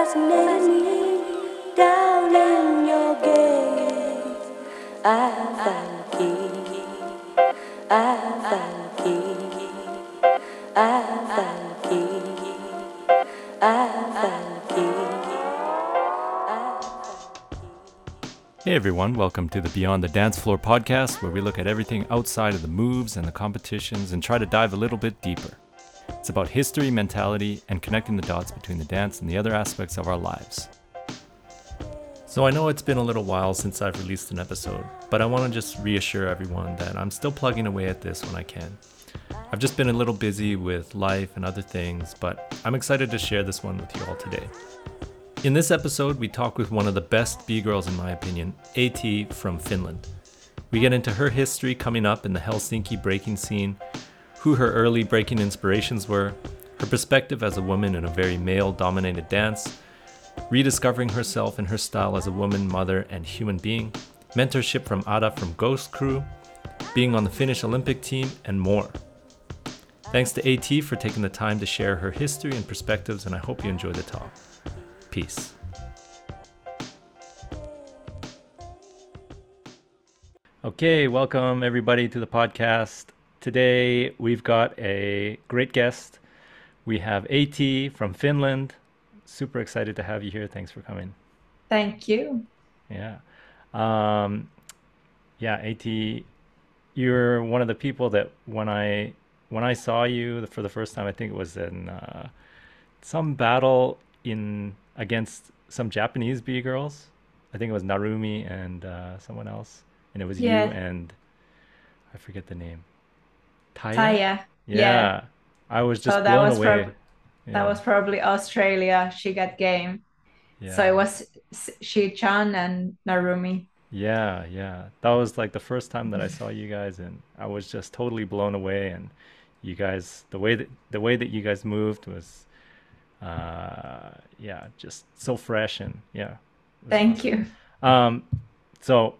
me down in your gaze. I found the key. I found the key. I found the key. I found the key. Hey everyone, welcome to the Beyond the Dance Floor podcast, where we look at everything outside of the moves and the competitions and try to dive a little bit deeper. It's about history, mentality, and connecting the dots between the dance and the other aspects of our lives. So I know it's been a little while since I've released an episode, but I want to just reassure everyone that I'm still plugging away at this when I can. I've just been a little busy with life and other things, but I'm excited to share this one with you all today. In this episode, we talk with one of the best B girls, in my opinion, AT from Finland. We get into her history coming up in the Helsinki breaking scene, who her early breaking inspirations were, her perspective as a woman in a very male dominated dance, rediscovering herself and her style as a woman, mother, and human being, mentorship from Ata from Ghost Crew, being on the Finnish Olympic team, and more. Thanks to AT for taking the time to share her history and perspectives, and I hope you enjoy the talk. Peace. Okay, welcome everybody to the podcast. Today we've got a great guest. We have AT from Finland. Super excited to have you here. Thanks for coming. Thank you. Yeah. Um, yeah, AT, you're one of the people that when I when I saw you for the first time, I think it was in uh, some battle in against some Japanese B girls. I think it was Narumi and uh, someone else, and it was Yeah. you and I forget the name. Taya. Yeah. Yeah. I was just So that blown was away. prob- Yeah. That was probably Australia. She got game. So it was Shi-chan and Narumi. Yeah, yeah. That was like the first time that I saw you guys and I was just totally blown away and you guys the way that the way that you guys moved was uh yeah, just so fresh and yeah. Thank awesome. you. Um so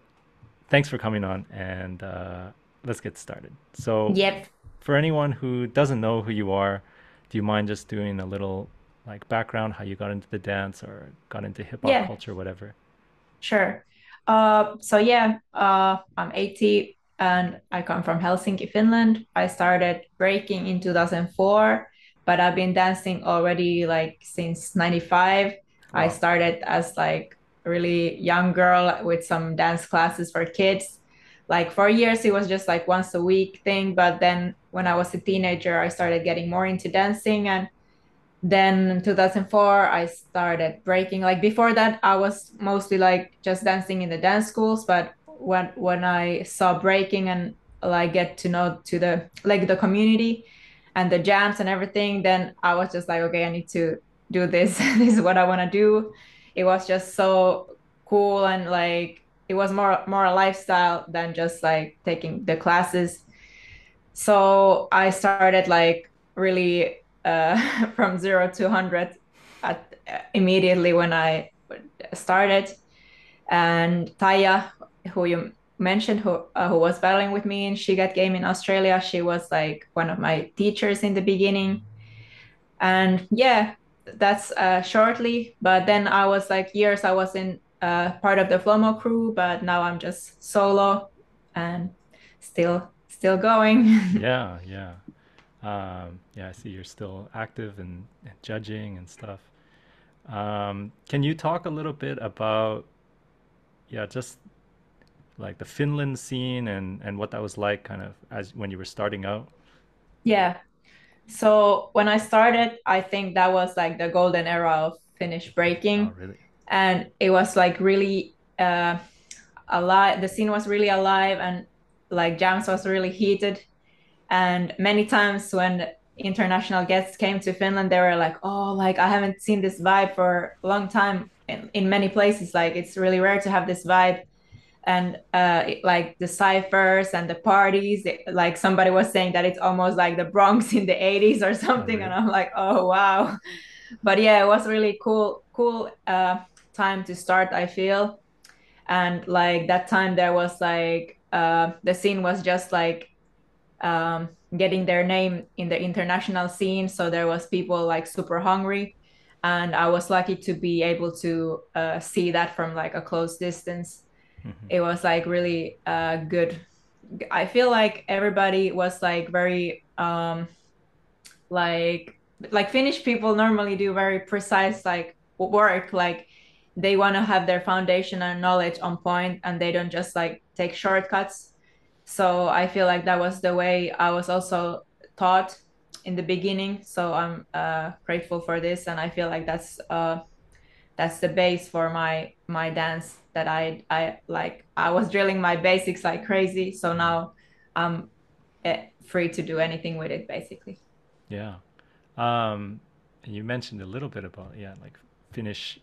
thanks for coming on and uh let's get started. So Yep. for anyone who doesn't know who you are, do you mind just doing a little like background how you got into the dance or got into hip hop Yeah. culture whatever? Sure. Uh, so yeah, uh, I'm AT and I come from Helsinki, Finland. I started breaking in 2004, but I've been dancing already like since 95. I started as like a really young girl with some dance classes for kids. Like for years, it was just like once a week thing. But then when I was a teenager, I started getting more into dancing and then in 2004 i started breaking like before that i was mostly like just dancing in the dance schools but when when i saw breaking and like get to know to the like the community and the jams and everything then i was just like okay i need to do this this is what i want to do it was just so cool and like it was more more a lifestyle than just like taking the classes so i started like really uh, from zero to 100 at, immediately when I started. And Taya, who you mentioned, who, uh, who was battling with me in She Got Game in Australia, she was like one of my teachers in the beginning. And yeah, that's uh, shortly. But then I was like years, I was in uh, part of the Flomo crew, but now I'm just solo and still still going. yeah yeah um yeah i see you're still active and, and judging and stuff um can you talk a little bit about yeah just like the finland scene and and what that was like kind of as when you were starting out Yeah. So when I started, I think that was like the golden era of Finnish breaking. oh really And it was like really uh, alive. The scene was really alive and like jams was really heated. And many times when international guests came to Finland, they were like, oh, like I haven't seen this vibe for a long time in, in many places. Like it's really rare to have this vibe. And uh, it- like the ciphers and the parties, it- like somebody was saying that it's almost like the Bronx in the 80s or something. And really? I'm like, oh, wow. But yeah, it was really cool, cool uh, time to start, I feel. And like that time, there was like, uh, the scene was just like um, getting their name in the international scene. So there was people like super hungry and I was lucky to be able to uh, see that from like a close distance. Mm-hmm. It was like really uh, good. I feel like everybody was like very um, like like Finnish people normally do very precise like work like they want to have their foundation and knowledge on point and they don't just like take shortcuts. So i feel like that was the way i was also taught in the beginning. So i'm uh, grateful for this and i feel like that's uh, that's the base for my my dance that i i like i was drilling my basics like crazy. So now i'm eh, free to do anything with it basically. Yeah. Um you mentioned a little bit about yeah like finnish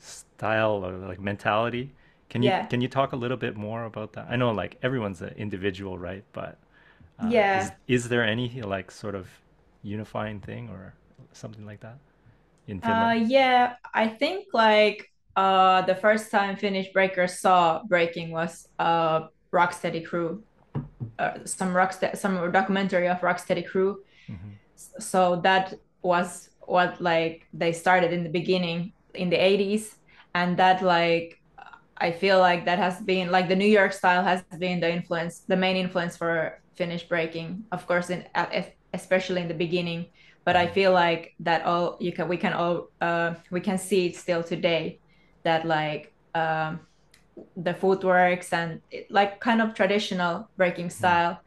style or like mentality. Can you yeah. can you talk a little bit more about that? I know like everyone's an individual, right? But uh, yeah, is, is, there any like sort of unifying thing or something like that in Finland? Uh, yeah, I think like uh, the first time Finnish breakers saw breaking was uh, Rocksteady Crew, uh, some rocksteady some documentary of Rocksteady Crew. Mm-hmm. So that was what like they started in the beginning in the 80s and that like i feel like that has been like the new york style has been the influence the main influence for finnish breaking of course in especially in the beginning. But i feel like that all you can we can all uh, we can see it still today that like um, the footworks and it, like kind of traditional breaking mm. style.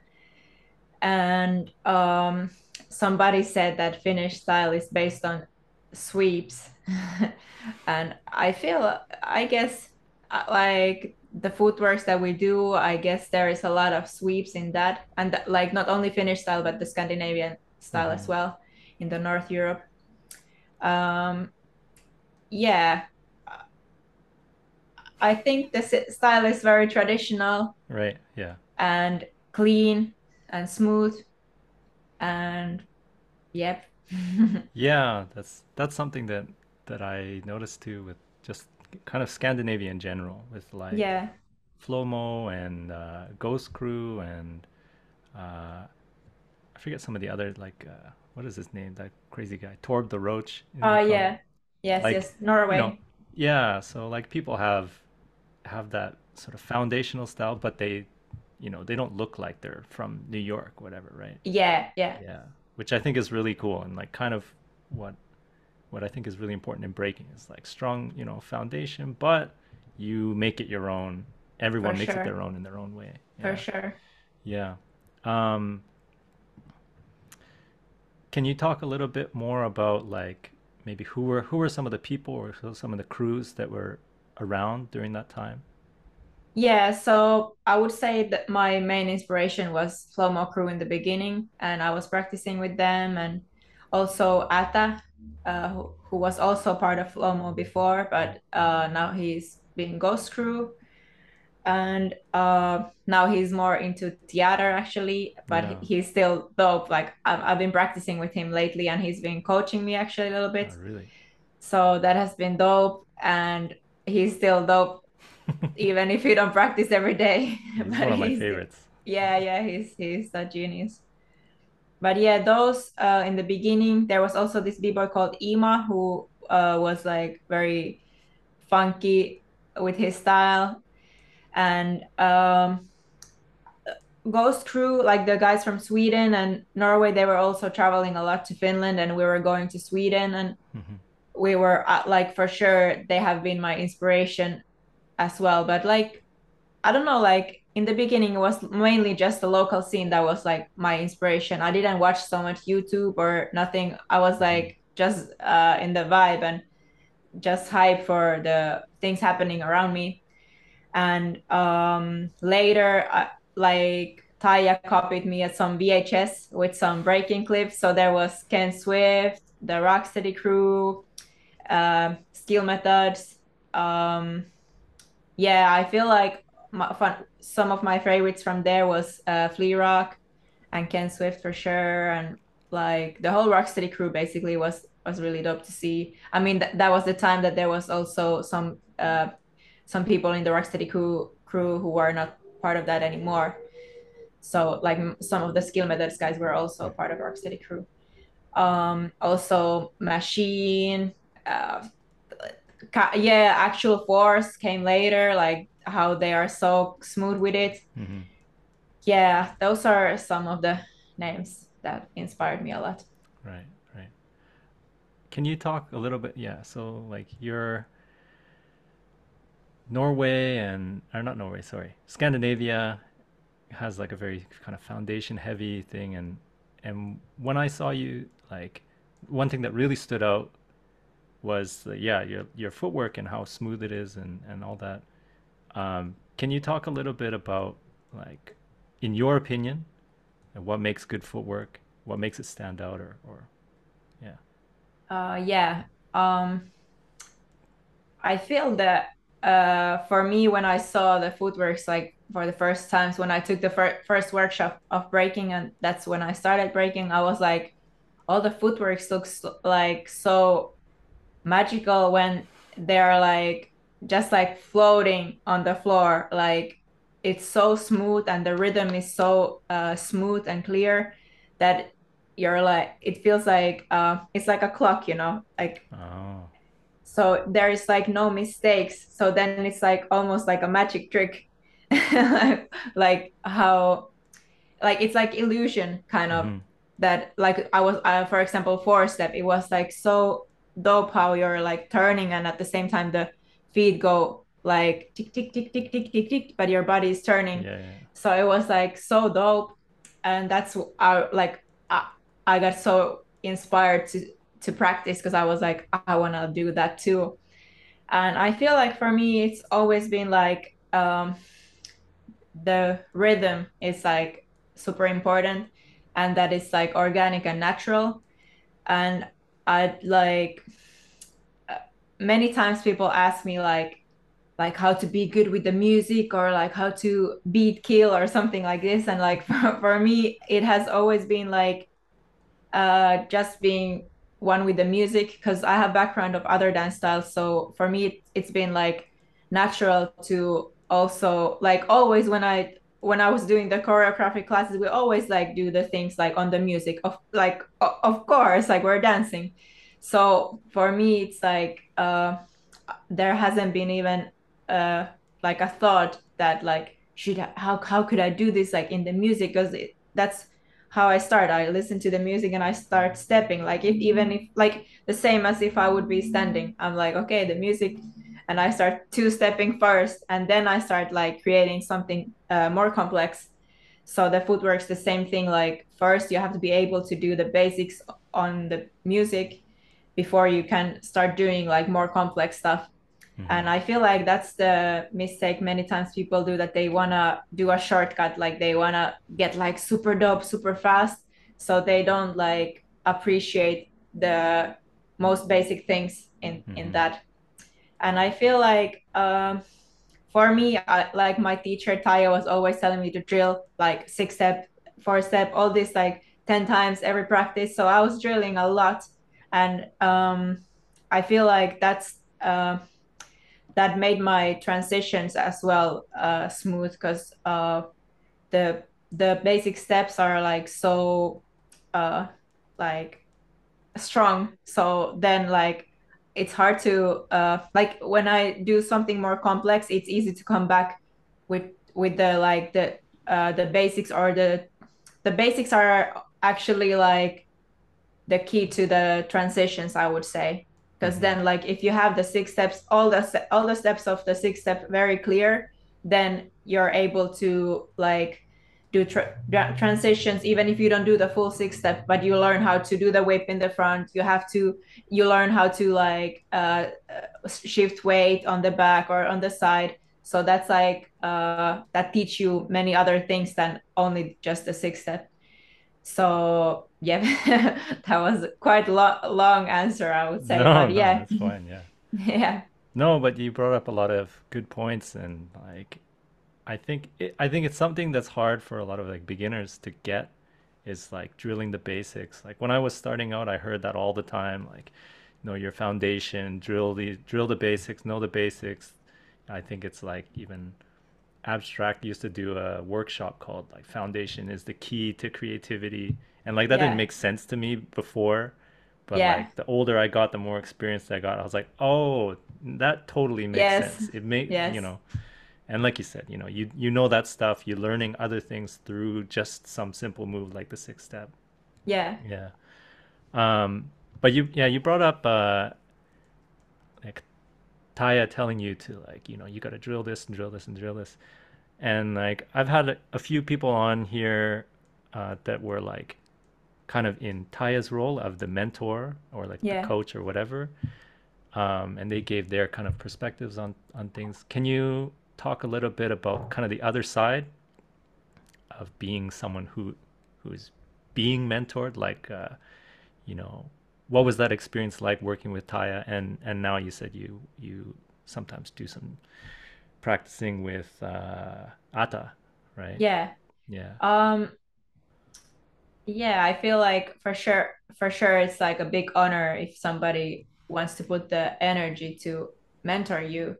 And um, somebody said that finnish style is based on sweeps and i feel i guess uh, like the footworks that we do i guess there is a lot of sweeps in that. And th- like not only finnish style but the scandinavian style mm-hmm. as well in the north europe. Um yeah. I think the style is very traditional. Right yeah. And clean and smooth. And yep. Yeah that's that's something that that I noticed too with just kind of Scandinavia in general, with like yeah, Flomo and uh, Ghost Crew and uh, I forget some of the other like uh, what is his name? That crazy guy, Torb the Roach. Oh yeah, yes, like, yes, Norway. You know, yeah, so like people have have that sort of foundational style, but they, you know, they don't look like they're from New York, whatever, right? Yeah, yeah, yeah. Which I think is really cool and like kind of what what I think is really important in breaking is like strong, you know, foundation, but you make it your own. Everyone For makes sure. it their own in their own way. Yeah. For sure. Yeah. Um, can you talk a little bit more about like maybe who were who were some of the people or some of the crews that were around during that time? Yeah, so I would say that my main inspiration was Flomo crew in the beginning, and I was practicing with them, and also Ata, uh, who, who, was also part of Flomo before, but uh, now he's been Ghost Crew. And uh, now he's more into theater actually, but yeah. he's still dope. Like I've, I've been practicing with him lately, and he's been coaching me actually a little bit. Oh, really? So that has been dope, and he's still dope, even if you don't practice every day. He's one of my favorites. Yeah, yeah, he's he's a genius but yeah, those uh, in the beginning, there was also this b-boy called Ima who uh, was like very funky with his style. And um, Ghost Crew, like the guys from Sweden and Norway, they were also traveling a lot to Finland and we were going to Sweden and mm-hmm. we were uh, like for sure they have been my inspiration as well. But like I don't know, like in the beginning it was mainly just the local scene that was like my inspiration. I didn't watch so much youtube or nothing. I was like just uh, in the vibe and just hype for the things happening around me. And um, later uh, like taya copied me at some vhs with some breaking clips. So there was ken swift the rocksteady crew uh, skill methods. Um, yeah i feel like my, fun, some of my favorites from there was uh, Flea Rock and Ken Swift for sure, and like the whole Rocksteady crew basically was was really dope to see. I mean, th- that was the time that there was also some uh, some people in the Rocksteady crew crew who were not part of that anymore. So like some of the skill methods guys were also part of Rocksteady crew. Um, also Machine, uh, yeah, actual force came later, like how they are so smooth with it. Mm-hmm. Yeah, those are some of the names that inspired me a lot. Right, right. Can you talk a little bit? Yeah, so like you're Norway and or not Norway, sorry, Scandinavia has like a very kind of foundation heavy thing, and and when I saw you, like one thing that really stood out was the, yeah your your footwork and how smooth it is and and all that. Um, can you talk a little bit about like in your opinion, what makes good footwork? What makes it stand out, or or yeah. Uh, yeah. Um, I feel that uh, for me, when I saw the footworks like for the first times when I took the fir- first workshop of breaking, and that's when I started breaking, I was like, all the footworks looks like so magical when they're like just like floating on the floor like it's so smooth and the rhythm is so uh, smooth and clear that you're like it feels like uh, it's like a clock you know like oh. so there is like no mistakes so then it's like almost like a magic trick like how like it's like illusion kind of mm-hmm. that like i was uh, for example four step it was like so dope how you're like turning and at the same time the feet go like tick tick tick tick tick tick tick but your body is turning. Yeah, yeah. so it was like so dope. And that's our like I, I got so inspired to to practice because i was like i want to do that too. And i feel like for me it's always been like um the rhythm is like super important. And that is like organic and natural. And I'd like many times people ask me like like how to be good with the music or like how to beat kill or something like this. And like for, for me it has always been like uh just being one with the music because i have background of other dance styles. So for me it, it's been like natural to also like always when i when i was doing the choreographic classes we always like do the things like on the music. Of like of course like we're dancing so for me it's like uh, there hasn't been even uh, like a thought that like should how how could I do this like in the music because that's how I start. I listen to the music and I start stepping. Like if even if like the same as if I would be standing. I'm like okay the music, and I start two stepping first, and then I start like creating something uh, more complex. So the footwork's the same thing. Like first you have to be able to do the basics on the music, before you can start doing like more complex stuff mm-hmm. and i feel like that's the mistake many times people do that they want to do a shortcut like they want to get like super dope super fast so they don't like appreciate the most basic things in mm-hmm. in that and i feel like um, for me I, like my teacher taya was always telling me to drill like six step four step all this like 10 times every practice so i was drilling a lot and um, I feel like that's uh, that made my transitions as well uh, smooth because uh, the the basic steps are like so uh, like strong. So then like it's hard to uh, like when I do something more complex, it's easy to come back with with the like the uh, the basics or the the basics are actually like the key to the transitions i would say. Because mm-hmm. then like if you have the six steps all the all the steps of the six step very clear then you're able to like do tra- transitions even if you don't do the full six step but you learn how to do the whip in the front. You have to you learn how to like uh, uh shift weight on the back or on the side. So that's like uh, that teach you many other things than only just the six step. So yeah that was quite a lo- long answer i would say no, but yeah. that's fine yeah. Yeah. No but you brought up a lot of good points and like i think it, i think it's something that's hard for a lot of like beginners to get is like drilling the basics. Like when i was starting out i heard that all the time like you know your foundation drill the drill the basics know the basics. I think it's like even abstract used to do a workshop called like foundation is the key to creativity and like that yeah. didn't make sense to me before but Yeah. like the older I got, the more experience I got. I was like, oh, that totally makes Yes. sense. It made Yes. you know, and like you said, you know, you you know that stuff. You're learning other things through just some simple move like the six step. yeah Yeah. Um, but you yeah you brought up uh, like Taya telling you to like you know you got to drill this and drill this and drill this, and like I've had a, a few people on here uh, that were like kind of in Taya's role of the mentor or like Yeah. the coach or whatever, um, and they gave their kind of perspectives on on things. Can you talk a little bit about kind of the other side of being someone who who's being mentored? Like uh, you know what was that experience like working with Taya? And and now you said you you sometimes do some practicing with uh, Ata right? Yeah. Yeah. Um, yeah, I feel like for sure, for sure, it's like a big honor if somebody wants to put the energy to mentor you.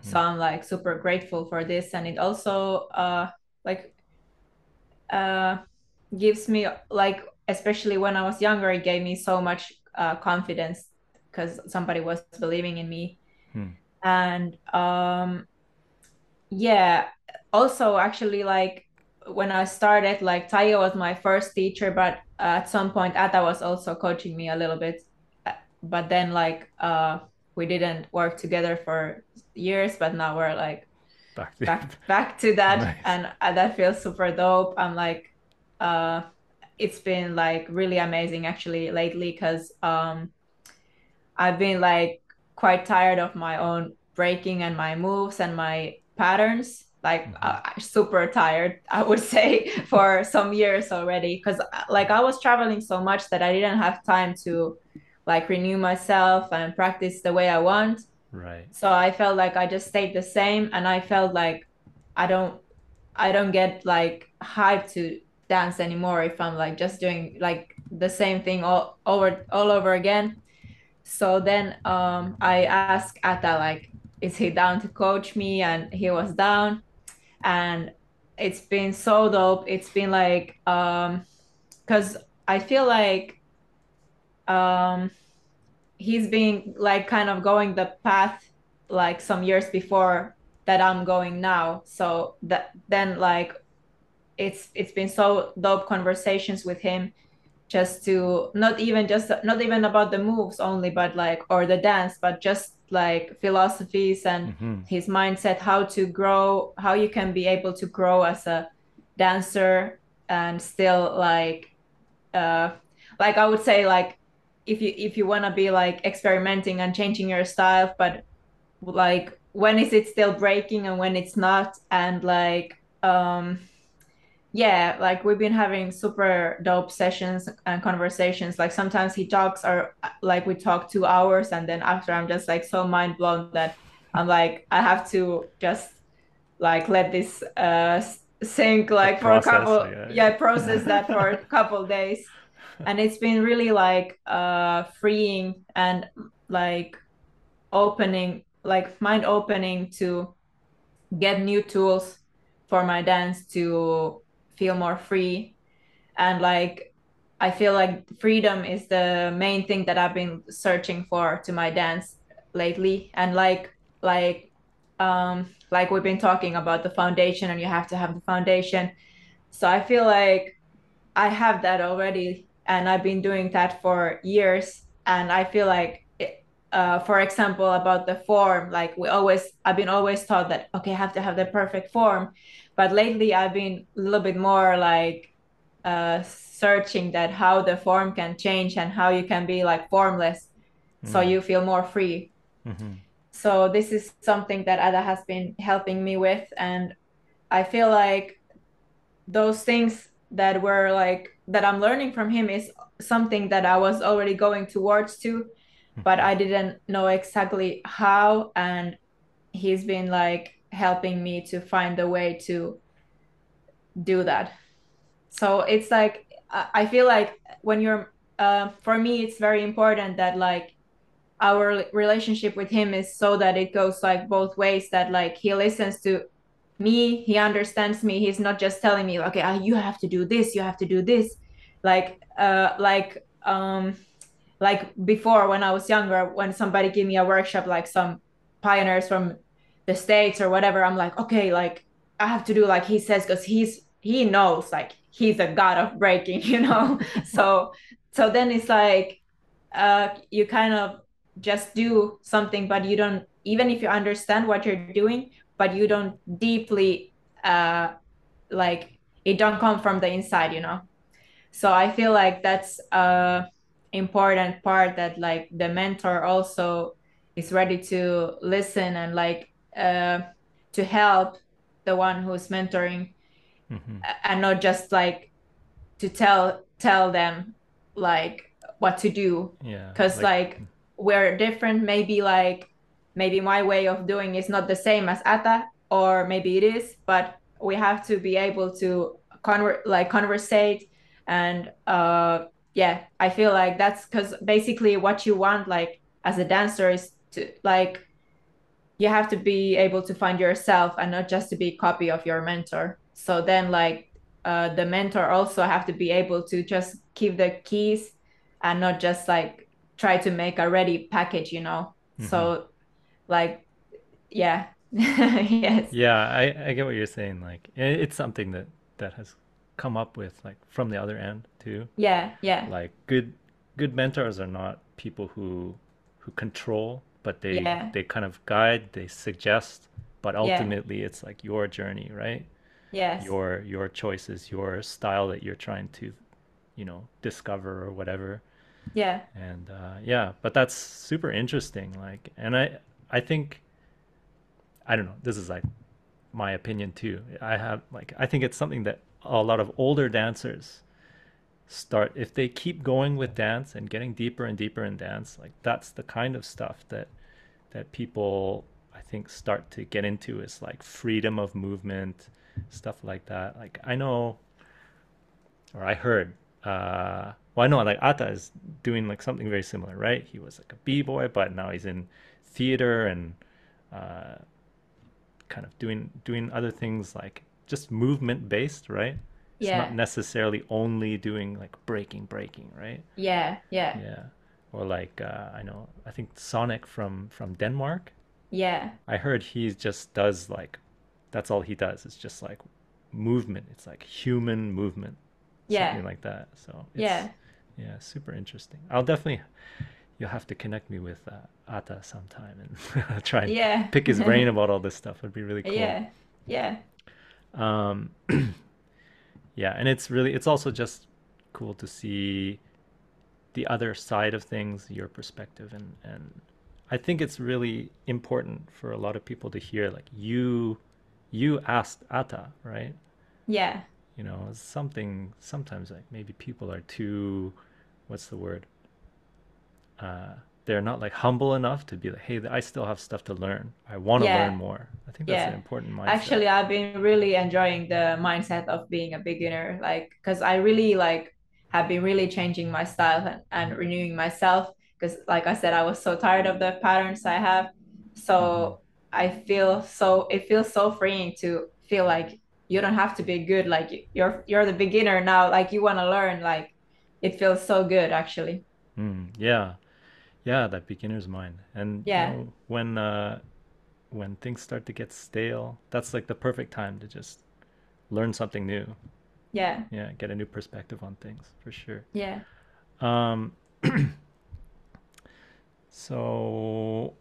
So I'm like super grateful for this, and it also uh like uh gives me like especially when I was younger, it gave me so much uh confidence because somebody was believing in me, Hmm. and um yeah also actually like when i started like taya was my first teacher but at some point Ata was also coaching me a little bit. Uh, but then like uh we didn't work together for years but now we're like back to back back to that. Nice. and uh, that feels super dope. I'm like uh it's been like really amazing actually lately because um i've been like quite tired of my own breaking and my moves and my patterns like Mhm. uh, super tired i would say for some years already because like i was traveling so much that i didn't have time to like renew myself and practice the way i want. Right. So i felt like i just stayed the same and i felt like i don't i don't get like hyped to dance anymore if i'm like just doing like the same thing all over all over again. So then um i asked Ata like is he down to coach me? And he was down and it's been so dope it's been like um because i feel like um he's been like kind of going the path like some years before that I'm going now. So that then like it's it's been so dope conversations with him just to not even just not even about the moves only but like or the dance but just like philosophies and hmm his mindset how to grow how you can be able to grow as a dancer and still like uh like i would say like if you if you want to be like experimenting and changing your style but like when is it still breaking and when it's not? And like um yeah like we've been having super dope sessions and conversations like sometimes he talks or like we talk two hours and then after i'm just like so mind blown that i'm like i have to just like let this uh sink like for a couple yeah, yeah, yeah. process that for a couple days and it's been really like uh freeing and like opening like mind opening to get new tools for my dance to feel more free. And like i feel like freedom is the main thing that i've been searching for to my dance lately. And like like um like we've been talking about the foundation and you have to have the foundation. So i feel like i have that already and i've been doing that for years. And i feel like uh, for example about the form like we always i've been always taught that okay I have to have the perfect form but lately i've been a little bit more like uh, searching that how the form can change and how you can be like formless so Mm. you feel more free. Hmm so this is something that Ata has been helping me with and I feel like those things that were like that I'm learning from him is something that I was already going towards to but I didn't know exactly how and he's been like helping me to find a way to do that. So it's like I feel like when you're uh, for me it's very important that like our relationship with him is so that it goes like both ways that like he listens to me he understands me he's not just telling me okay uh, you have to do this you have to do this. Like uh like um like before when I was younger, when somebody gave me a workshop, like some pioneers from the states or whatever, I'm like, okay, like I have to do like he says because he's he knows like he's a god of breaking, you know. so so then it's like uh, you kind of just do something, but you don't even if you understand what you're doing, but you don't deeply uh, like it don't come from the inside, you know. So I feel like that's a important part that like the mentor also is ready to listen and like uh, to help the one who's mentoring mm-hmm. and not just like to tell tell them like what to do. Yeah because like, like we're different. Maybe like maybe my way of doing is not the same as Ata or maybe it is but we have to be able to conver- like conversate and uh yeah i feel like that's because basically what you want like as a dancer is to like you have to be able to find yourself and not just to be a copy of your mentor. So then like uh, the mentor also have to be able to just keep the keys and not just like try to make a ready package you know? Mm-hmm. so like yeah. Yes. Yeah I, I get what you're saying like it's something that that has come up with like from the other end too. Yeah yeah. Like good good mentors are not people who who control but they yeah. they kind of guide they suggest but ultimately yeah. it's like your journey right? Yes. Your your choices your style that you're trying to you know discover or whatever. Yeah. And uh, yeah but that's super interesting like and i i think i don't know this is like my opinion too. I have like i think it's something that a lot of older dancers start if they keep going with dance and getting deeper and deeper in dance like that's the kind of stuff that that people i think start to get into is like freedom of movement stuff like that. Like i know or i heard uh well i know like ata is doing like something very similar right? He was like a b-boy but now he's in theater and uh kind of doing doing other things like just movement based right it's not necessarily only doing like breaking breaking right? Yeah yeah. Yeah. Or like uh, i know i think sonic from from denmark. Yeah. I heard he just does like that's all he does it's just like movement. It's like human movement. Yeah. Something like that. So yeah. yeah super interesting. I'll definitely you'll have to connect me with uh, ata sometime and try and yeah. pick his brain about all this stuff. It'd be really cool. Yeah. Yeah. Um yeah and it's really it's also just cool to see the other side of things your perspective and and i think it's really important for a lot of people to hear like you you asked ata right? Yeah. You know something sometimes like maybe people are too what's the word? Uh they're not like humble enough to be like, hey, I still have stuff to learn. I want to yeah. learn more. I think that's yeah. an important mindset. Actually, I've been really enjoying the mindset of being a beginner, like because I really like have been really changing my style and, and renewing myself. Because, like I said, I was so tired of the patterns I have. So mm-hmm. I feel so it feels so freeing to feel like you don't have to be good. Like you're you're the beginner now. Like you want to learn. Like it feels so good, actually. Mm, yeah yeah that beginner's mind. And yeah. you know, when uh when things start to get stale that's like the perfect time to just learn something new. Yeah. Yeah get a new perspective on things for sure. Yeah. Um so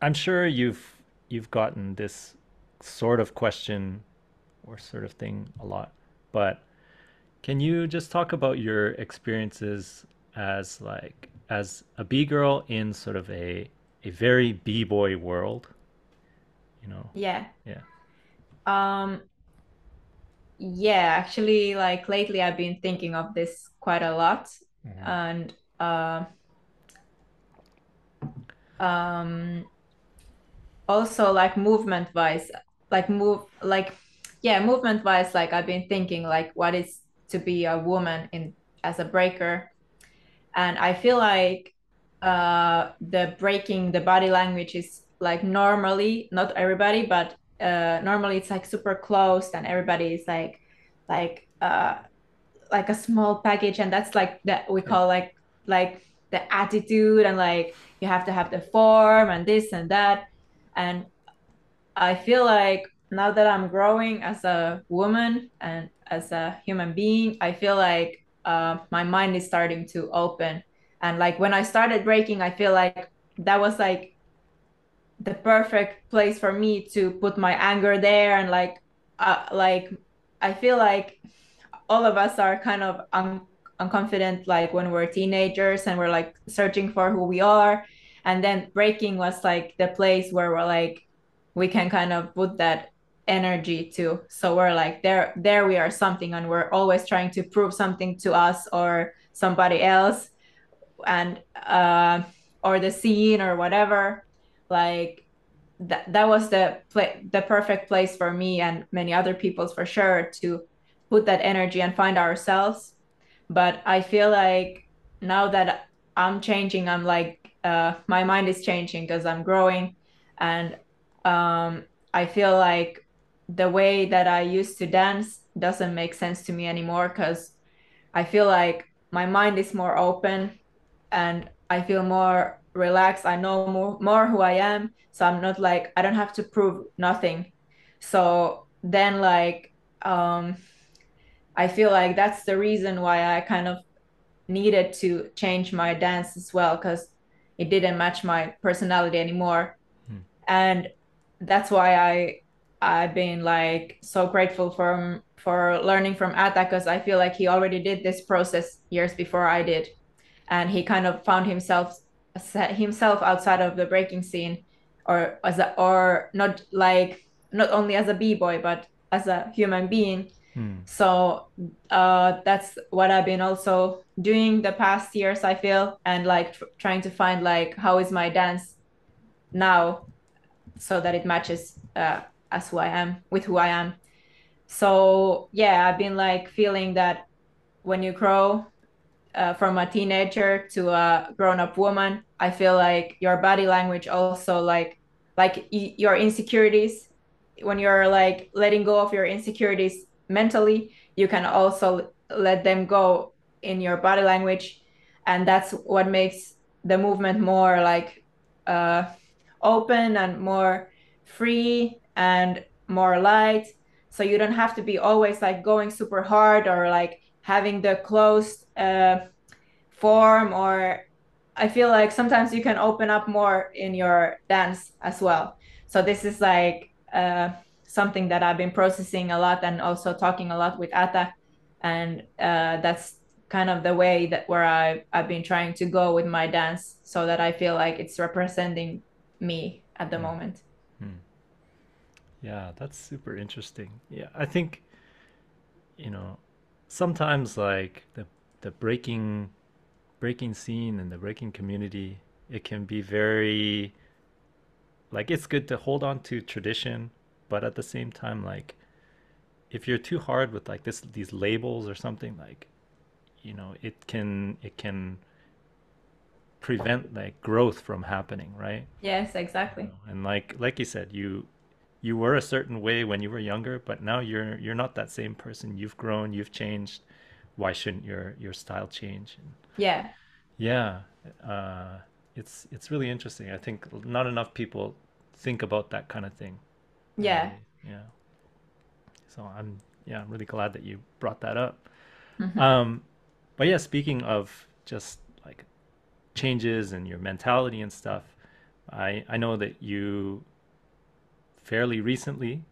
i'm sure you've you've gotten this sort of question or sort of thing a lot but can you just talk about your experiences as like as a b girl in sort of a a very b boy world you know? Yeah. Yeah. Um yeah actually like lately i've been thinking of this quite a lot mm-hmm. and uh, um also like movement wise like move like yeah movement wise like i've been thinking like what is to be a woman in as a breaker and i feel like uh, the breaking the body language is like normally not everybody but uh, normally it's like super closed and everybody is like like uh, like a small package. And that's like that we call like like the attitude and like you have to have the form and this and that. And i feel like now that i'm growing as a woman and as a human being i feel like uh, my mind is starting to open. And like when i started breaking i feel like that was like the perfect place for me to put my anger there. And like uh, like i feel like all of us are kind of un- unconfident like when we're teenagers and we're like searching for who we are. And then breaking was like the place where we're like we can kind of put that energy too. So we're like there there we are something and we're always trying to prove something to us or somebody else. And uh or the scene or whatever. Like that that was the play the perfect place for me and many other people's for sure to put that energy and find ourselves. But i feel like now that i'm changing i'm like uh, my mind is changing because i'm growing. And um, i feel like the way that i used to dance doesn't make sense to me anymore because i feel like my mind is more open and i feel more relaxed i know more, more who i am so i'm not like i don't have to prove nothing so then like um I feel like that's the reason why I kind of needed to change my dance as well because it didn't match my personality anymore. Hmm. And that's why I I've been like so grateful for for learning from Ata because I feel like he already did this process years before I did, and he kind of found himself himself outside of the breaking scene, or as a or not like not only as a b boy but as a human being Hmm. So uh, that's what I've been also doing the past years. I feel and like tr- trying to find like how is my dance now, so that it matches uh, as who I am with who I am. So yeah, I've been like feeling that when you grow uh, from a teenager to a grown-up woman, I feel like your body language also like like your insecurities when you're like letting go of your insecurities mentally you can also let them go in your body language and that's what makes the movement more like uh, open and more free and more light so you don't have to be always like going super hard or like having the closed uh, form or i feel like sometimes you can open up more in your dance as well so this is like uh, something that I've been processing a lot and also talking a lot with Ata. And uh, that's kind of the way that where I, I've been trying to go with my dance so that I feel like it's representing me at the moment. Yeah, that's super interesting. Yeah, I think, you know, sometimes like the, the breaking, breaking scene and the breaking community, it can be very, like it's good to hold on to tradition but at the same time like if you're too hard with like this these labels or something like you know it can it can prevent like growth from happening right yes exactly you know, and like like you said you you were a certain way when you were younger but now you're you're not that same person you've grown you've changed why shouldn't your your style change yeah yeah uh, it's it's really interesting i think not enough people think about that kind of thing yeah. yeah. So I'm yeah, I'm really glad that you brought that up. Mm-hmm. Um, but yeah, speaking of just like changes and your mentality and stuff, I I know that you fairly recently,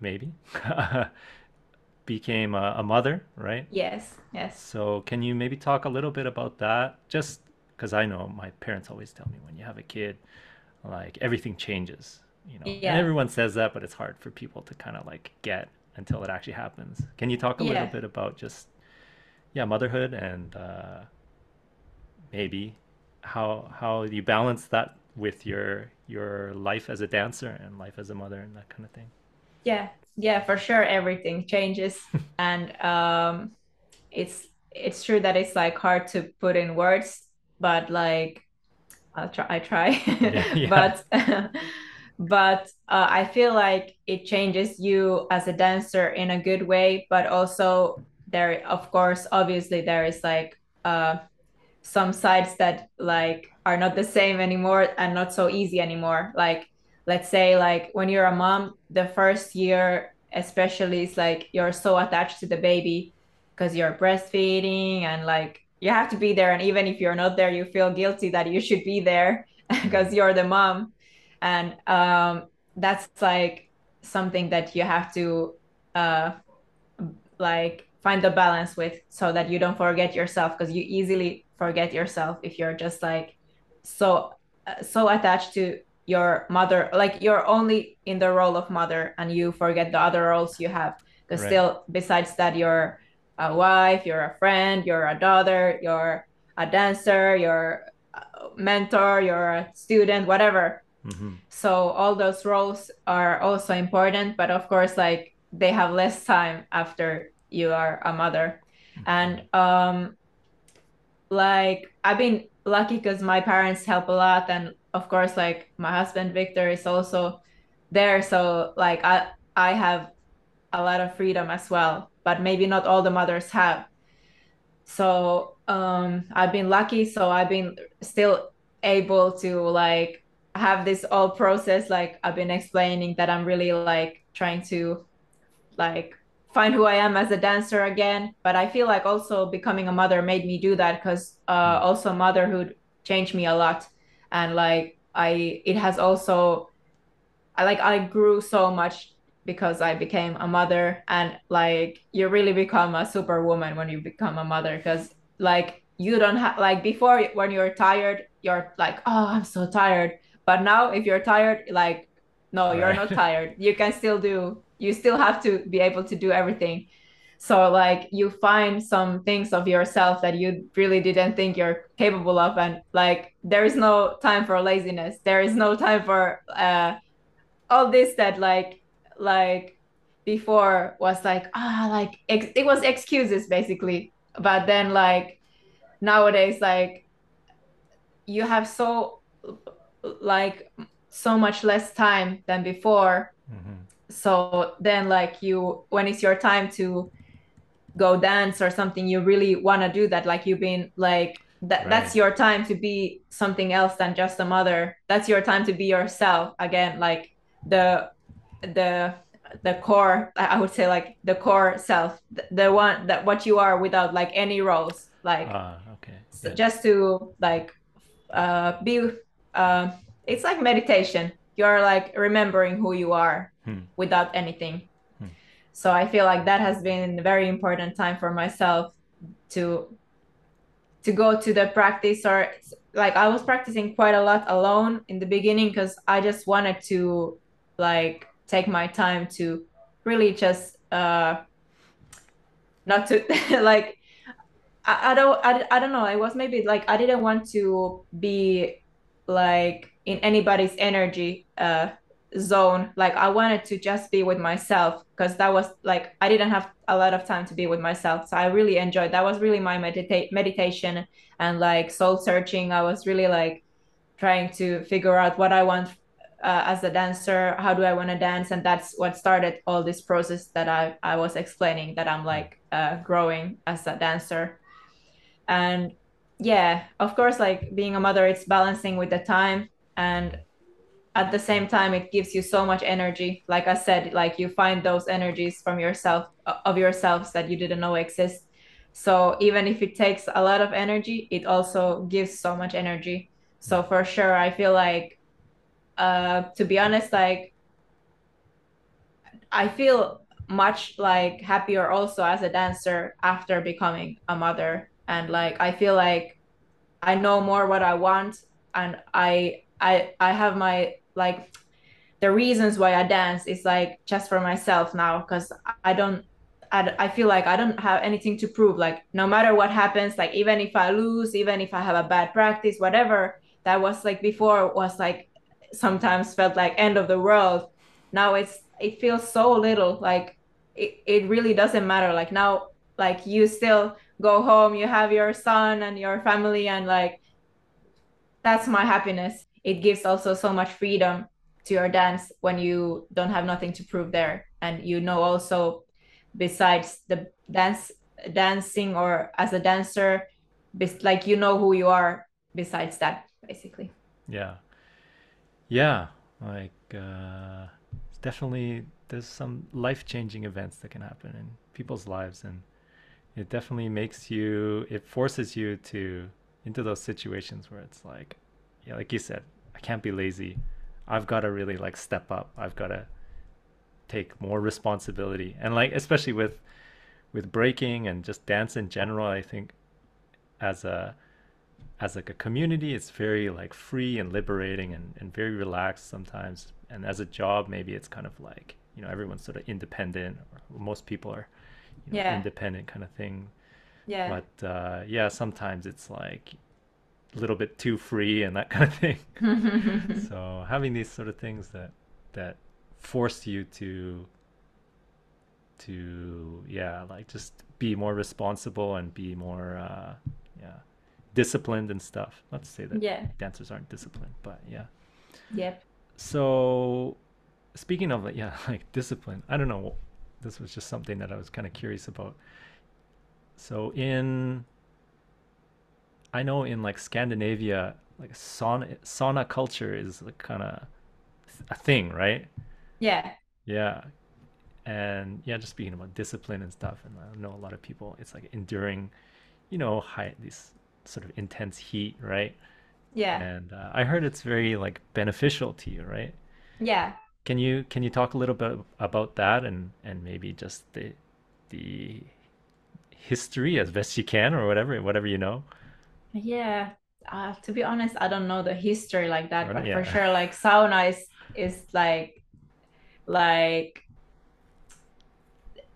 maybe, became a, a, mother, right? Yes, yes. So can you maybe talk a little bit about that? Just because I know my parents always tell me when you have a kid, like everything changes you know yeah. and everyone says that but it's hard for people to kind of like get until it actually happens can you talk a yeah. little bit about just yeah motherhood and uh, maybe how how you balance that with your your life as a dancer and life as a mother and that kind of thing yeah yeah for sure everything changes and um it's it's true that it's like hard to put in words but like i'll try i try yeah, yeah. but but uh, I feel like it changes you as a dancer in a good way. But also, there, of course, obviously, there is like uh, some sides that like are not the same anymore and not so easy anymore. Like let's say like when you're a mom the first year especially is like you're so attached to the baby because you're breastfeeding and like you have to be there. And even if you're not there you feel guilty that you should be there because you're the mom. And um, that's like something that you have to uh, like find the balance with so that you don't forget yourself because you easily forget yourself if you're just like so uh, so attached to your mother like you're only in the role of mother and you forget the other roles you have because right. still besides that you're a wife you're a friend you're a daughter you're a dancer you're a mentor you're a student whatever mm-hmm. so all those roles are also important but of course like they have less time after you are a mother mm-hmm. and um like i've been lucky because my parents help a lot and of course like my husband victor is also there. So like i i have a lot of freedom as well but maybe not all the mothers have. So um i've been lucky. So i've been still able to like have this all process. Like i've been explaining that i'm really like trying to like find who i am as a dancer again but i feel like also becoming a mother made me do that because uh mm. also motherhood changed me a lot. And like i it has also i like i grew so much because i became a mother. And like you really become a superwoman when you become a mother because like you don't have like before when you're tired you're like oh i'm so tired. But now if you're tired like no you're not tired. You can still do you still have to be able to do everything. So like you find some things of yourself that you really didn't think you're capable of and like there is no time for laziness. There is no time for uh all this that like like before was like ah like ex- it was excuses basically. But then like nowadays like you have so like so much less time than before. Mm-hmm. So then like you when it's your time to go dance or something you really want to do that. Like you've been like that right. that's your time to be something else than just a mother. That's your time to be yourself. Again like the the the core i would say like the core self the, the one that what you are without like any roles. Like uh, okay. so just to like uh be uh it's like meditation. You're like remembering who you are hmm. without anything so i feel like that has been a very important time for myself to to go to the practice or like i was practicing quite a lot alone in the beginning because i just wanted to like take my time to really just uh not to like I, I don't I, I don't know it was maybe like i didn't want to be like in anybody's energy uh zone like i wanted to just be with myself because that was like i didn't have a lot of time to be with myself so i really enjoyed that was really my medita- meditation and like soul searching. I was really like trying to figure out what i want uh, as a dancer how do i want to dance and that's what started all this process that i, I was explaining that i'm like uh, growing as a dancer. And yeah of course like being a mother it's balancing with the time and at the same time it gives you so much energy. Like i said like you find those energies from yourself of yourselves that you didn't know exist. So even if it takes a lot of energy it also gives so much energy. So for sure i feel like uh to be honest like i feel much like happier also as a dancer after becoming a mother. And like i feel like i know more what i want and i i i have my like the reasons why I dance is like just for myself now because I don't I, I feel like I don't have anything to prove. Like no matter what happens like even if I lose even if I have a bad practice whatever that was like before was like sometimes felt like end of the world. Now it's it feels so little like it, it really doesn't matter. Like now like you still go home you have your son and your family and like that's my happiness it gives also so much freedom to your dance when you don't have nothing to prove there and you know also besides the dance dancing or as a dancer like you know who you are besides that basically Yeah. Yeah. Like, uh, definitely, there's some life changing events that can happen in people's lives. And it definitely makes you, it forces you to, into those situations where it's like, yeah, like you said, can't be lazy. I've got to really like step up. I've got to take more responsibility. And like, especially with, with breaking and just dance in general, I think as a, as like a community it's very like free and liberating and, and very relaxed sometimes and as a job maybe it's kind of like you know everyone's sort of independent or most people are you know, Yeah. independent kind of thing yeah but uh, yeah sometimes it's like a little bit too free and that kind of thing. So having these sort of things that that force you to to yeah like just be more responsible and be more uh yeah disciplined and stuff. Not to say that yeah. dancers aren't disciplined but yeah. Yep. So speaking of like yeah like discipline i don't know this was just something that i was kind of curious about. So in i know in like scandinavia like sauna sauna culture is like kind of a thing right? Yeah. Yeah. And yeah just speaking about discipline and stuff and i know a lot of people it's like enduring you know high this sort of intense heat right? Yeah. And uh, i heard it's very like beneficial to you right? Yeah. Can you can you talk a little bit about that and and maybe just the the history as best you can or whatever whatever you know Yeah, uh, to be honest, I don't know the history like that, Right, but yeah. for sure, like sauna is is like like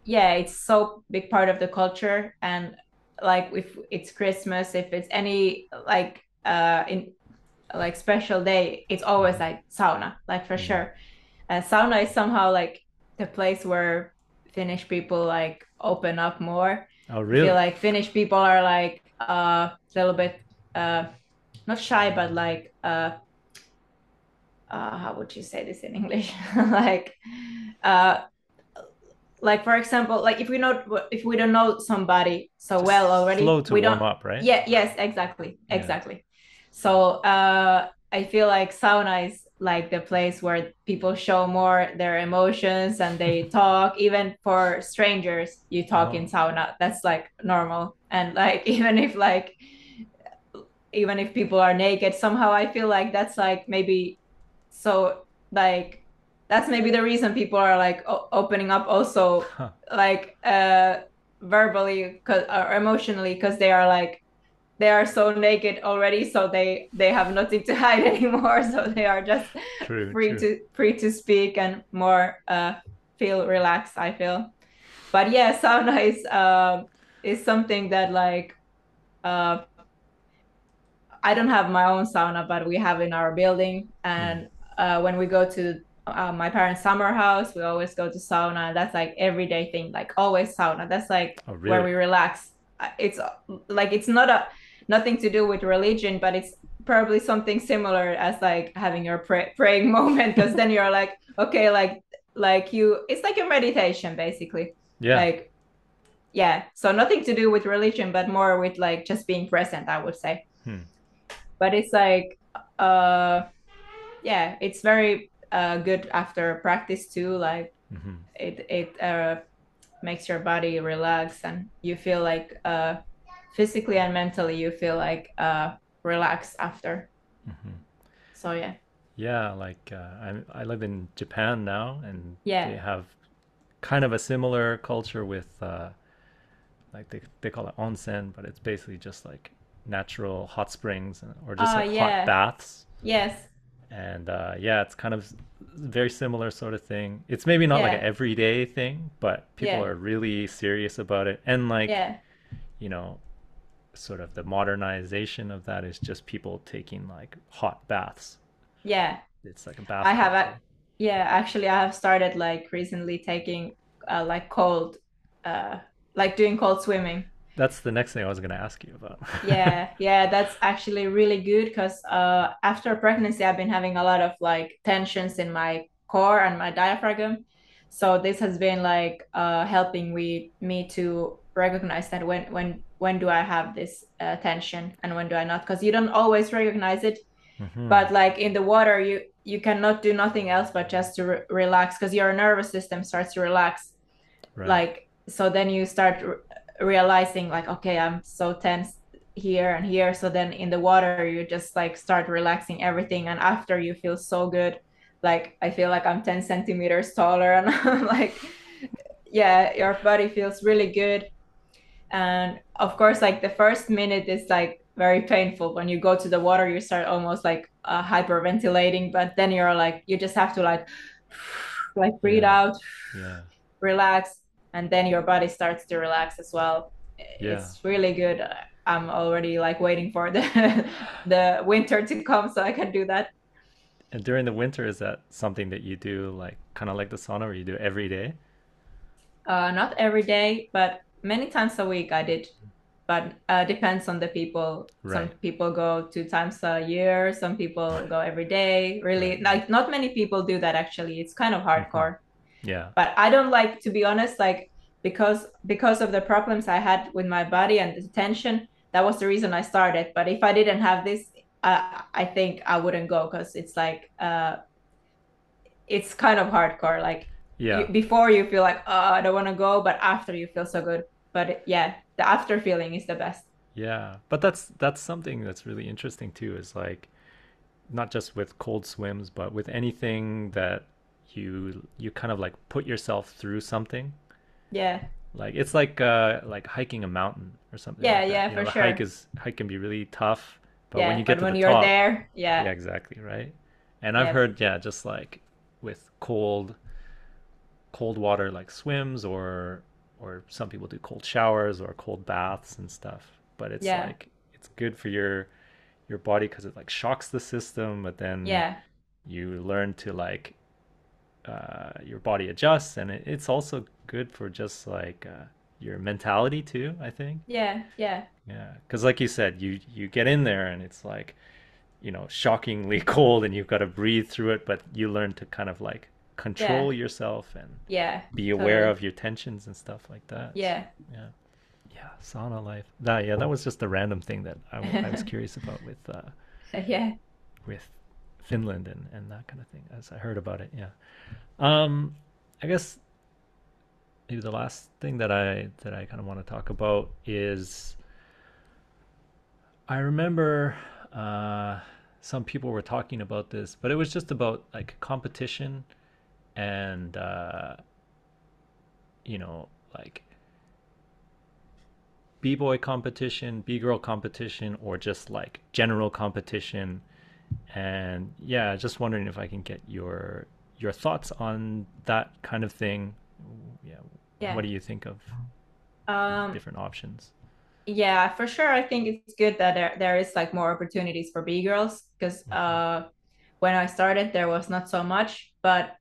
yeah, it's so big part of the culture, and like if it's Christmas, if it's any like uh in like special day, it's always like sauna, like for Mm. sure. And sauna is somehow like the place where Finnish people like open up more. oh I really feel like Finnish people are like uh, little bit uh, not shy, but like uh, uh, how would you say this in English? like uh, like for example, like if we know if we don't know somebody so Just well already, slow to we warm don't. up right Yeah. Yes. Exactly. Yeah. Exactly. So uh, I feel like sauna is like the place where people show more their emotions and they talk. Even for strangers, you talk in Oh. sauna. That's like normal. And like even if like even if people are naked, somehow I feel like that's like maybe so like that's maybe the reason people are like o- opening up also Huh. like uh verbally 'cause- or emotionally because they are like they are so naked already so they they have nothing to hide anymore so they are just True, free true. to free to speak and more uh feel relaxed i feel but yeah sauna is uh is something that like uh i don't have my own sauna but we have in our building. And uh when we go to uh, my parents summer house we always go to sauna. That's like everyday thing like always sauna. That's like Oh, where we relax. Uh, it's like it's not a nothing to do with religion but it's probably something similar as like having your pray- praying moment because then you're like okay like like you it's like a meditation basically. Yeah. Like yeah. So nothing to do with religion but more with like just being present i would say. Hmm. But it's like uh yeah it's very uh good after practice too like hmm it it uh makes your body relax and you feel like uh physically and mentally you feel like uh relaxed after. Hmm so yeah. Yeah, like uh, I I live in Japan now, and Yeah. they have kind of a similar culture with uh, like they they call it onsen, but it's basically just like natural hot springs or just Ah, like yeah. hot baths. yes And uh, yeah, it's kind of very similar sort of thing. It's maybe not like an everyday thing, but people Yeah. are really serious about it. And like yeah you know, sort of the modernization of that is just people taking like hot baths. yeah It's like a bath. I have a, yeah, actually I have started like recently taking uh, like cold uh like doing cold swimming. That's the next thing I was going to ask you about. Yeah, yeah, that's actually really good because uh after pregnancy I've been having a lot of like tensions in my core and my diaphragm. So this has been like uh helping we me to recognize that when when when do I have this uh, tension and when do I not? Because you don't always recognize it. Mm-hmm. But like in the water, you you cannot do nothing else but just to re- relax because your nervous system starts to relax. Right. Like so, then you start realizing like, okay, I'm so tense here and here. So then in the water, you just like start relaxing everything, and after you feel so good. Like I feel like I'm 10 centimeters taller, and I'm like, yeah, your body feels really good and of course like the first minute is like very painful when you go to the water you start almost like uh, hyperventilating but then you're like you just have to like like breathe yeah. out yeah. relax and then your body starts to relax as well yeah. it's really good i'm already like waiting for the the winter to come so i can do that and during the winter is that something that you do like kind of like the sauna where you do every day uh not every day but many times a week I did, but uh, depends on the people. Right. Some people go two times a year. Some people go every day. Really, right. like not many people do that. Actually, it's kind of mm-hmm. hardcore. Mm-hmm. Yeah. But I don't like to be honest. Like because because of the problems I had with my body and the tension, that was the reason I started. But if I didn't have this, uh, I think I wouldn't go because it's like uh, it's kind of hardcore. Like yeah. You, before you feel like oh I don't want to go, but after you feel so good but yeah the after feeling is the best yeah but that's that's something that's really interesting too is like not just with cold swims but with anything that you you kind of like put yourself through something. Yeah. Like it's like uh like hiking a mountain or something yeah like yeah you for know, sure. hike is hike can be really tough but yeah, when you get to when the you're top, there yeah. Yeah exactly right? And i've heard yeah just like with cold cold water like swims or or some people do cold showers or cold baths and stuff. But it's yeah. like it's good for your your body because it like shocks the system but then yeah. you learn to like uh, your body adjusts and it, it's also good for just like uh, your mentality too i think. Yeah yeah. Yeah because like you said you you get in there and it's like you know shockingly cold and you've got to breathe through it but you learn to kind of like control yeah. yourself and yeah be aware totally. of your tensions and stuff like that. Yeah. Yeah. Yeah sauna life. That yeah that was just a random thing that i, I was curious about with uh yeah. with finland and and that kind of thing as i heard about it yeah. Um i guess maybe the last thing that i that i kind of want to talk about is i remember uh some people were talking about this, but it was just about like competition and uh, you know like b-boy competition b-girl competition or just like general competition and yeah just wondering if i can get your your thoughts on that kind of thing yeah, yeah. what do you think of um, different options yeah for sure i think it's good that there, there is like more opportunities for b-girls because mm-hmm. uh when i started there was not so much but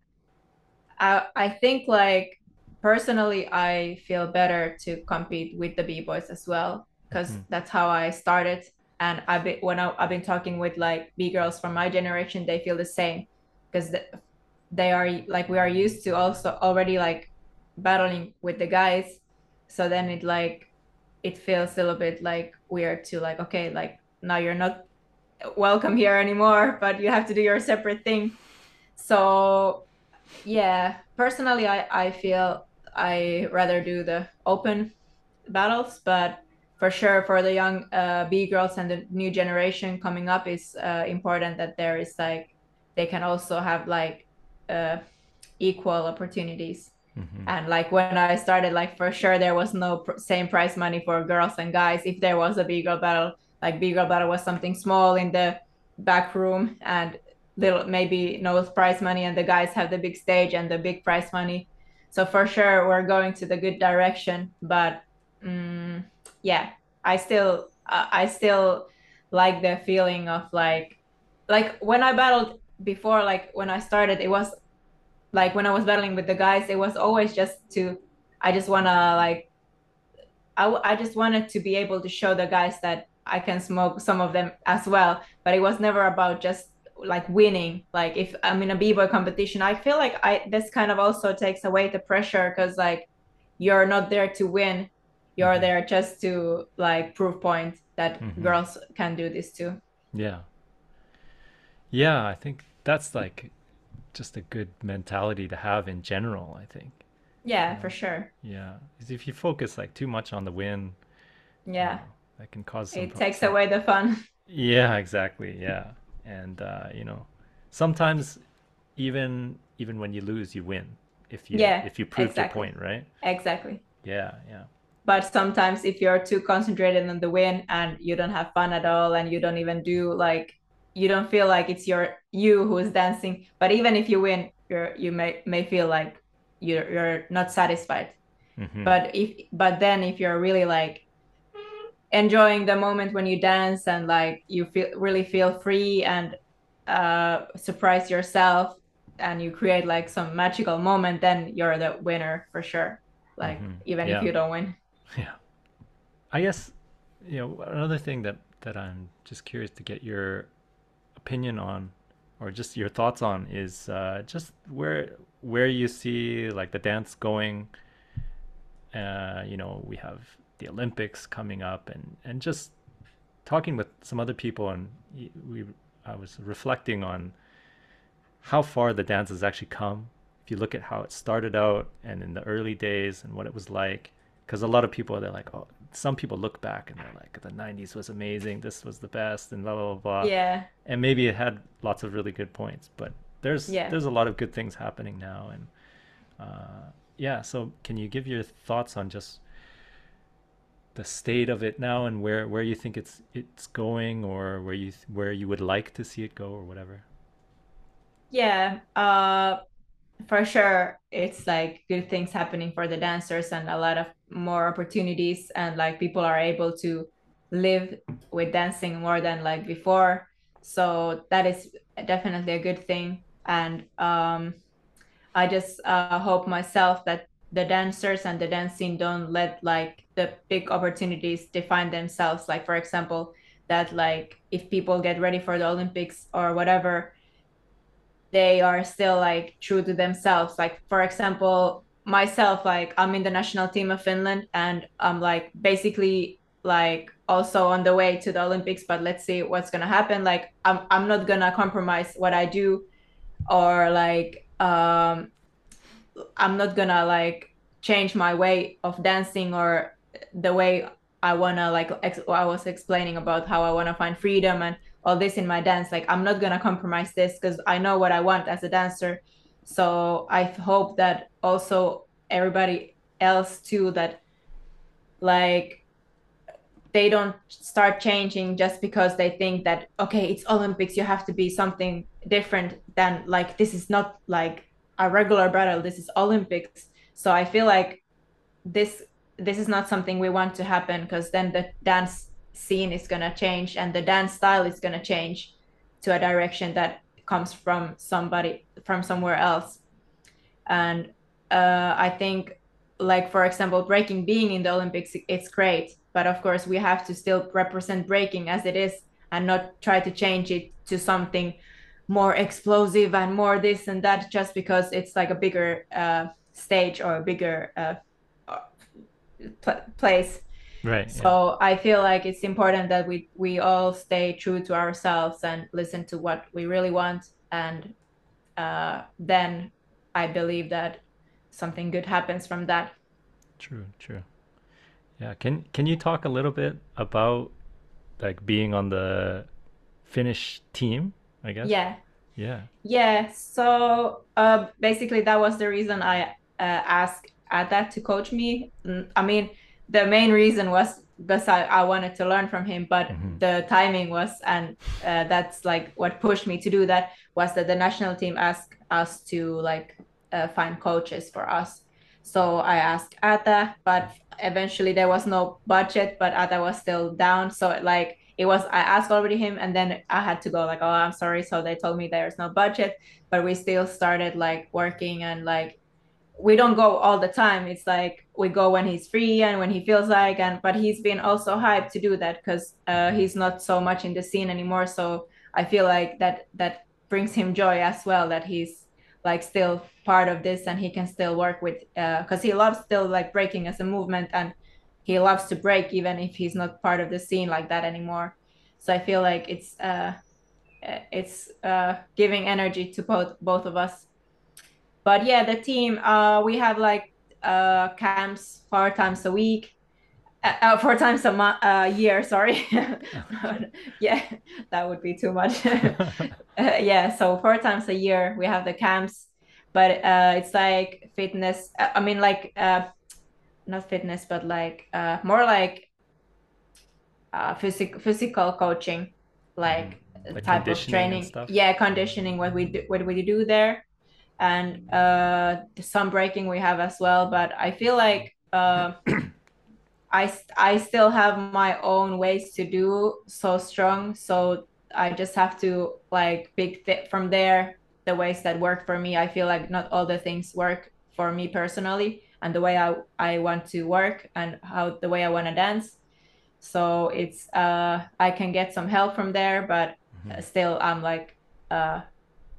I, I think like personally I feel better to compete with the b-boys as well because mm. that's how I started and I've been when I, have been talking with like b-girls from my generation they feel the same. Because the, they are like we are used to also already like battling with the guys. So then it like it feels a little bit like weird to like okay like now you're not welcome here anymore but you have to do your separate thing. So yeah personally i i feel i rather do the open battles but for sure for the young uh, b girls and the new generation coming up is uh, important that there is like they can also have like uh, equal opportunities. Mm-hmm. and like when i started like for sure there was no pr- same prize money for girls and guys. If there was a b girl battle like b girl battle was something small in the back room and little maybe no prize money and the guys have the big stage and the big prize money. So for sure we're going to the good direction but um, yeah i still uh, i still like the feeling of like like when i battled before like when i started it was like when i was battling with the guys it was always just to i just want to like I, I just wanted to be able to show the guys that i can smoke some of them as well. But it was never about just like winning. Like if i'm in a b-boy competition i feel like i this kind of also takes away the pressure because like you're not there to win you're there just to like prove point that Mhm. girls can do this too Yeah. Yeah, I think that's like just a good mentality to have in general, I think. yeah for sure Yeah. 'Cause if you focus like too much on the win, yeah uh, that can cause some it takes away the fun Yeah, exactly. Yeah. And uh, you know, sometimes even even when you lose, you win. If you Yeah, if you prove exactly. your point, right? exactly Yeah, yeah. But sometimes if you're too concentrated on the win and you don't have fun at all and you don't even do like you don't feel like it's your you who is dancing but even if you win you're you may may feel like you're you're not satisfied Mhm. but if but then if you're really like enjoying the moment when you dance and like you feel really feel free and uh surprise yourself and you create like some magical moment then you're the winner for sure like Mhm. even Yeah. if you don't win Yeah. I guess you know another thing that that I'm just curious to get your opinion on or just your thoughts on is uh, just where where you see like the dance going. Uh, you know, we have the Olympics coming up and and just talking with some other people and we I was reflecting on how far the dance has actually come. If you look at how it started out and in the early days and what it was like, because a lot of people they're like, oh, some people look back and they're like, the '90s was amazing, this was the best, and blah blah blah. blah. yeah And maybe it had lots of really good points, but there's Yeah. there's a lot of good things happening now, and uh, yeah. So can you give your thoughts on just the state of it now and where where you think it's it's going, or where you where you would like to see it go, or whatever? Yeah, uh, for sure. It's like good things happening for the dancers and a lot of more opportunities, and like people are able to live with dancing more than like before. So that is definitely a good thing. And um, I just uh, hope myself that the dancers and the dancing don't let like the big opportunities define themselves. Like for example, that like if people get ready for the Olympics or whatever, they are still like true to themselves. Like for example, myself, like I'm in the national team of Finland and I'm like basically like also on the way to the Olympics, but let's see what's gonna happen. Like I'm I'm not gonna compromise what I do or like um I'm not gonna like change my way of dancing or the way I wanna like ex- I was explaining about how I wanna find freedom and all this in my dance. Like I'm not gonna compromise this because I know what I want as a dancer. So I hope that also everybody else too that like they don't start changing just because they think that okay it's olympics you have to be something different than like this is not like a regular battle this is olympics. So i feel like this this is not something we want to happen because then the dance scene is going to change and the dance style is going to change to a direction that comes from somebody from somewhere else. And uh, i think like for example breaking being in the olympics it's great. But of course we have to still represent breaking as it is and not try to change it to something more explosive and more this and that just because it's like a bigger uh, stage or a bigger uh, pl- place Right. yeah. so i feel like it's important that we we all stay true to ourselves and listen to what we really want and uh, then i believe that something good happens from that True, true. Yeah, can can you talk a little bit about like being on the Finnish team, I guess? yeah Yeah. Yeah, so uh, basically that was the reason I uh, asked Ata to coach me. Mm, I mean, the main reason was because I, I wanted to learn from him, but Mhm. the timing was, and uh, that's like what pushed me to do that was that the national team asked us to like uh, find coaches for us. So I asked Ata, but eventually there was no budget, but Ata was still down. So like it was I asked already him and then I had to go like, oh I'm sorry. So they told me there's no budget, but we still started like working and like we don't go all the time. It's like we go when he's free and when he feels like and but he's been also hyped to do that because uh, he's not so much in the scene anymore. So I feel like that that brings him joy as well that he's like still part of this and he can still work with because he loves still like breaking as a movement and he loves to break even if he's not part of the scene like that anymore. So I feel like it's uh, it's uh, giving energy to both both of us. But yeah, the team uh, we have like uh, camps four times a week. Uh, uh four times a month, uh, year. Sorry, yeah, that would be too much. uh, yeah, so four times a year we have the camps, but uh, it's like fitness. Uh, I mean, like uh, not fitness, but like uh, more like uh, physical physical coaching, like, mm, like type of training. Yeah, conditioning. What we do, what we do there, and uh, some breaking we have as well. But I feel like uh, I I still have my own ways to do so strong. So I just have to like pick th- from there the ways that work for me. I feel like not all the things work for me personally and the way I, I want to work and how the way I want to dance. So it's uh, I can get some help from there, but mm-hmm. still I'm like uh,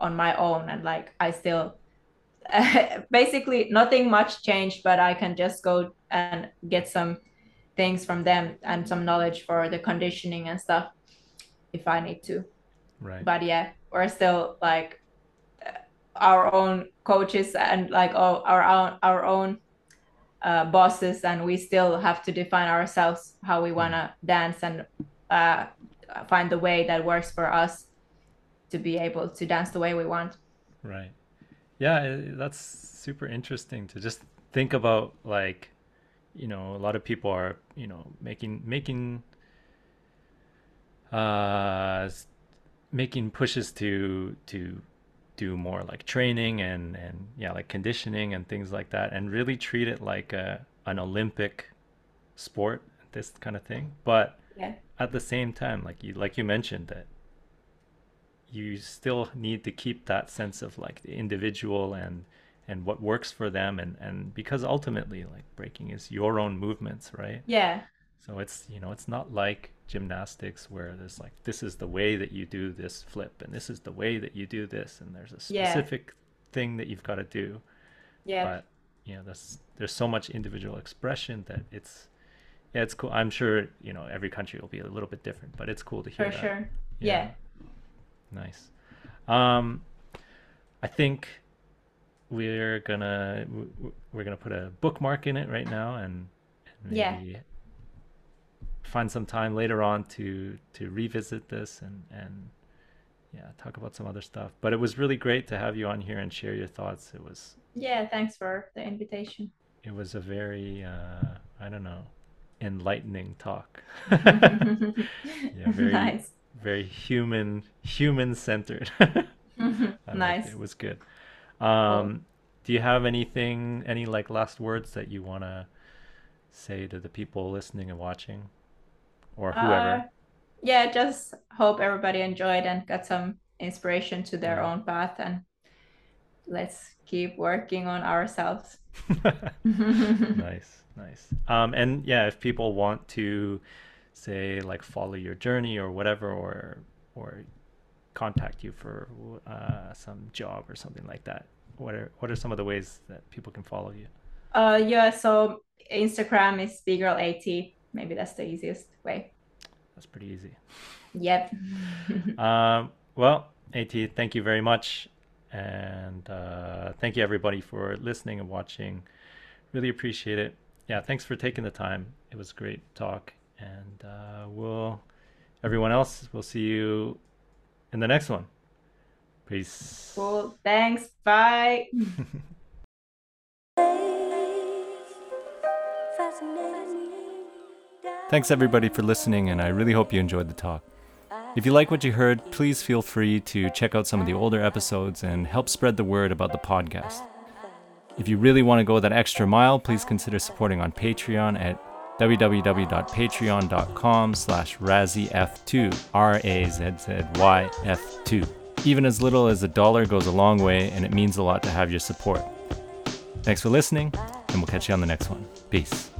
on my own and like I still basically nothing much changed, but I can just go and get some things from them and some knowledge for the conditioning and stuff if I need to. Right. But yeah, we're still like our own coaches and like all our own our own uh, bosses and we still have to define ourselves how we want to dance and uh, find the way that works for us to be able to dance the way we want. Right. Yeah that's super interesting to just think about like you know a lot of people are you know making making uh making pushes to to do more like training and and yeah like conditioning and things like that and really treat it like a an olympic sport this kind of thing. But yeah. at the same time like you like you mentioned that you still need to keep that sense of like the individual and and what works for them and and because ultimately like breaking is your own movements right yeah so it's you know it's not like gymnastics where there's like this is the way that you do this flip and this is the way that you do this and there's a specific yeah. thing that you've got to do. Yeah. But you know, there's there's so much individual expression that it's yeah, it's cool. I'm sure, you know, every country will be a little bit different, but it's cool to hear For that. sure. Yeah. yeah. Nice. Um I think we're gonna we're gonna put a bookmark in it right now and, and maybe yeah. find some time later on to to revisit this and and yeah talk about some other stuff. But it was really great to have you on here and share your thoughts. It was yeah thanks for the invitation. It was a very uh i don't know enlightening talk. Yeah very nice. Very human human centered nice it. it. was good um do you have anything any like last words that you want to say to the people listening and watching or whoever? Uh, yeah, just hope everybody enjoyed and got some inspiration to their yeah. own path and let's keep working on ourselves. nice, nice. Um, and yeah, if people want to say like follow your journey or whatever, or or contact you for uh, some job or something like that, what are what are some of the ways that people can follow you? Uh, yeah, so Instagram is bgirl80 maybe that's the easiest way. That's pretty easy. Yep. um, well, AT, thank you very much. And uh, thank you, everybody, for listening and watching. Really appreciate it. Yeah, thanks for taking the time. It was a great talk. And uh, we'll, everyone else, we'll see you in the next one. Peace. Cool. Thanks. Bye. Thanks everybody for listening, and I really hope you enjoyed the talk. If you like what you heard, please feel free to check out some of the older episodes and help spread the word about the podcast. If you really want to go that extra mile, please consider supporting on Patreon at www.patreon.com slash razzyf2, R-A-Z-Z-Y-F2. Even as little as a dollar goes a long way, and it means a lot to have your support. Thanks for listening, and we'll catch you on the next one. Peace.